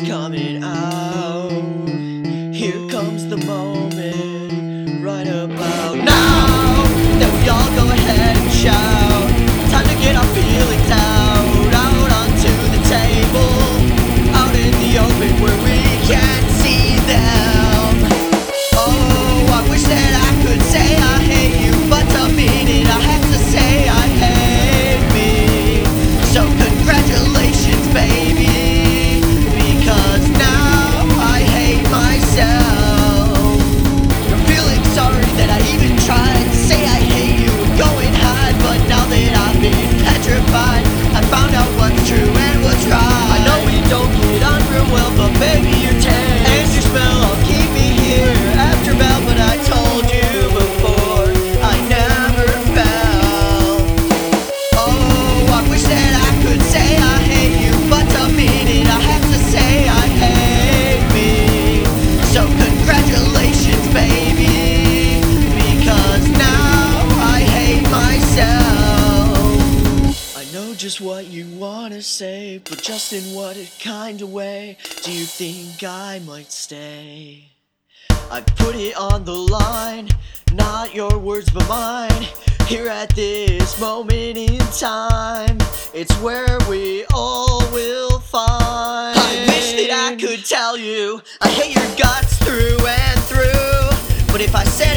is coming out. Here comes the moment, right about now. that we all go just what you wanna say, but just in what kind of way do you think I might stay? I put it on the line, not your words but mine. Here at this moment in time, it's where we all will find. I wish that I could tell you I hate your guts through and through, but if I said